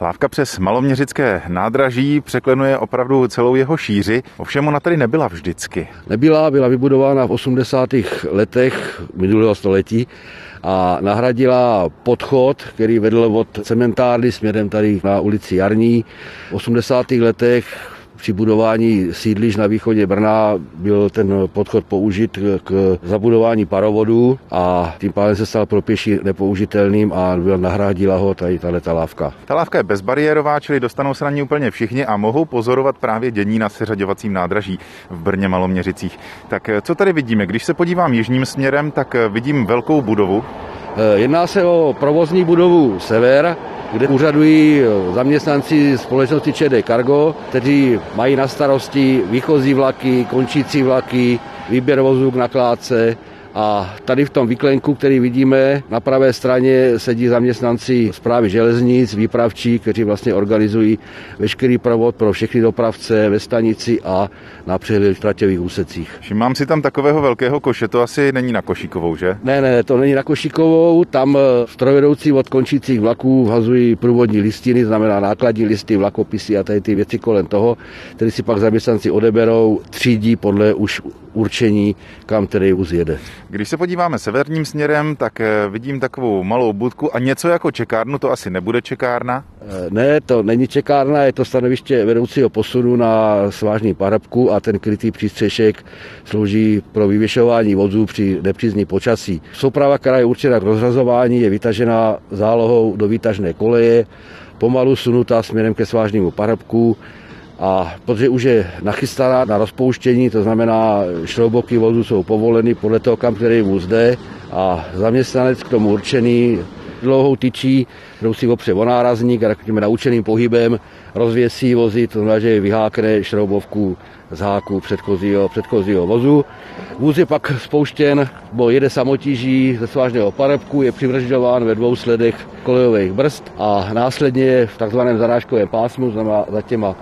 Lávka přes maloměřické nádraží překlenuje opravdu celou jeho šíři, ovšem ona tady nebyla vždycky. Nebyla, byla vybudována v 80. letech minulého století a nahradila podchod, který vedl od cementárny směrem tady na ulici Jarní. V 80. letech při budování sídliš na východě Brna byl ten podchod použit k zabudování parovodu a tím pádem se stal pro pěší nepoužitelným a byl nahradila ho tady ta lávka. Ta lávka je bezbariérová, čili dostanou se na ní úplně všichni a mohou pozorovat právě dění na seřaďovacím nádraží v Brně Maloměřicích. Tak co tady vidíme? Když se podívám jižním směrem, tak vidím velkou budovu. Jedná se o provozní budovu Sever, kde úřadují zaměstnanci společnosti ČD Cargo, kteří mají na starosti výchozí vlaky, končící vlaky, výběr vozů k nakládce, a tady v tom výklenku, který vidíme, na pravé straně sedí zaměstnanci zprávy železnic, výpravčí, kteří vlastně organizují veškerý provod pro všechny dopravce ve stanici a na traťových úsecích. Všimám si tam takového velkého koše, to asi není na Košíkovou, že? Ne, ne, to není na Košíkovou, tam eh, strojvedoucí od končících vlaků vhazují průvodní listiny, znamená nákladní listy, vlakopisy a tady ty věci kolem toho, které si pak zaměstnanci odeberou, třídí podle už určení, kam tedy vůz jede. Když se podíváme severním směrem, tak eh, vidím takovou malou budku a něco jako čekárnu, to asi nebude čekárna? Eh, ne, to není čekárna, je to stanoviště vedoucího posunu na svážný parabku a ten krytý přístřešek slouží pro vyvěšování vozů při nepřízní počasí. Souprava, která je určena k rozrazování, je vytažena zálohou do výtažné koleje, pomalu sunutá směrem ke svážnému parabku, a protože už je nachystaná na rozpouštění, to znamená, šrouboky vozu jsou povoleny podle toho, kam který vůz jde a zaměstnanec k tomu určený dlouhou tyčí, kterou si opře o nárazník a takovým naučeným pohybem rozvěsí vozy, to znamená, že vyhákne šroubovku z háku předchozího, předchozího vozu. Vůz je pak spouštěn, bo jede samotíží ze svážného parepku, je přivržďován ve dvou sledech kolejových brzd a následně v takzvaném zarážkovém pásmu, znamená za těma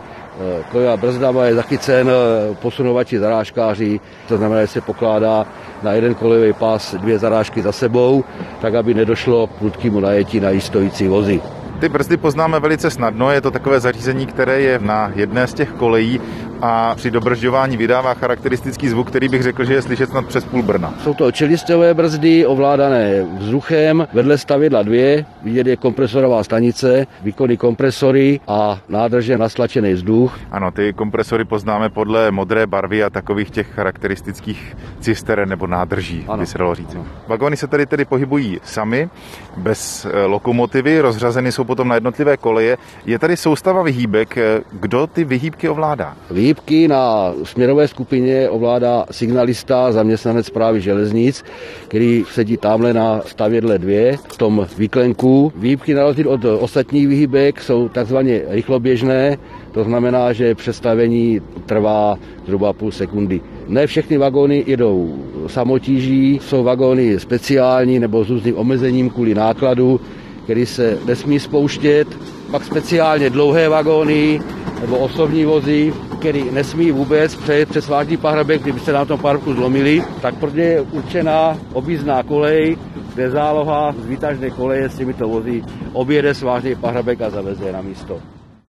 Kolejová brzdama je zachycen eh, posunovači zarážkáři, to znamená, že se pokládá na jeden kolejový pás dvě zarážky za sebou, tak aby nedošlo k prudkému najetí na stojící vozy. Ty brzdy poznáme velice snadno, je to takové zařízení, které je na jedné z těch kolejí a při dobržďování vydává charakteristický zvuk, který bych řekl, že je slyšet snad přes půl Brna. Jsou to čelistové brzdy ovládané vzduchem, vedle stavidla dvě, vidět je kompresorová stanice, výkony kompresory a nádrže na stlačený vzduch. Ano, ty kompresory poznáme podle modré barvy a takových těch charakteristických cisteren nebo nádrží, ano. by se dalo říct. Vagony se tady tedy pohybují sami, bez eh, lokomotivy, rozřazeny jsou potom na jednotlivé koleje. Je tady soustava vyhýbek. Kdo ty vyhýbky ovládá? Výhybky na směrové skupině ovládá signalista, zaměstnanec právě železnic, který sedí tamhle na stavědle dvě v tom výklenku. Výhybky na rozdíl od ostatních výhybek jsou takzvaně rychloběžné, to znamená, že přestavení trvá zhruba půl sekundy. Ne všechny vagóny jedou samotíží, jsou vagóny speciální nebo s různým omezením kvůli nákladu, který se nesmí spouštět. Pak speciálně dlouhé vagóny nebo osobní vozy, který nesmí vůbec přejet přes vážný pahrabek, kdyby se na tom pahrabku zlomili, tak protože je určená objízdná kolej, kde záloha z výtažné koleje s těmito vozy objede svážný pahrabek a zaveze na místo.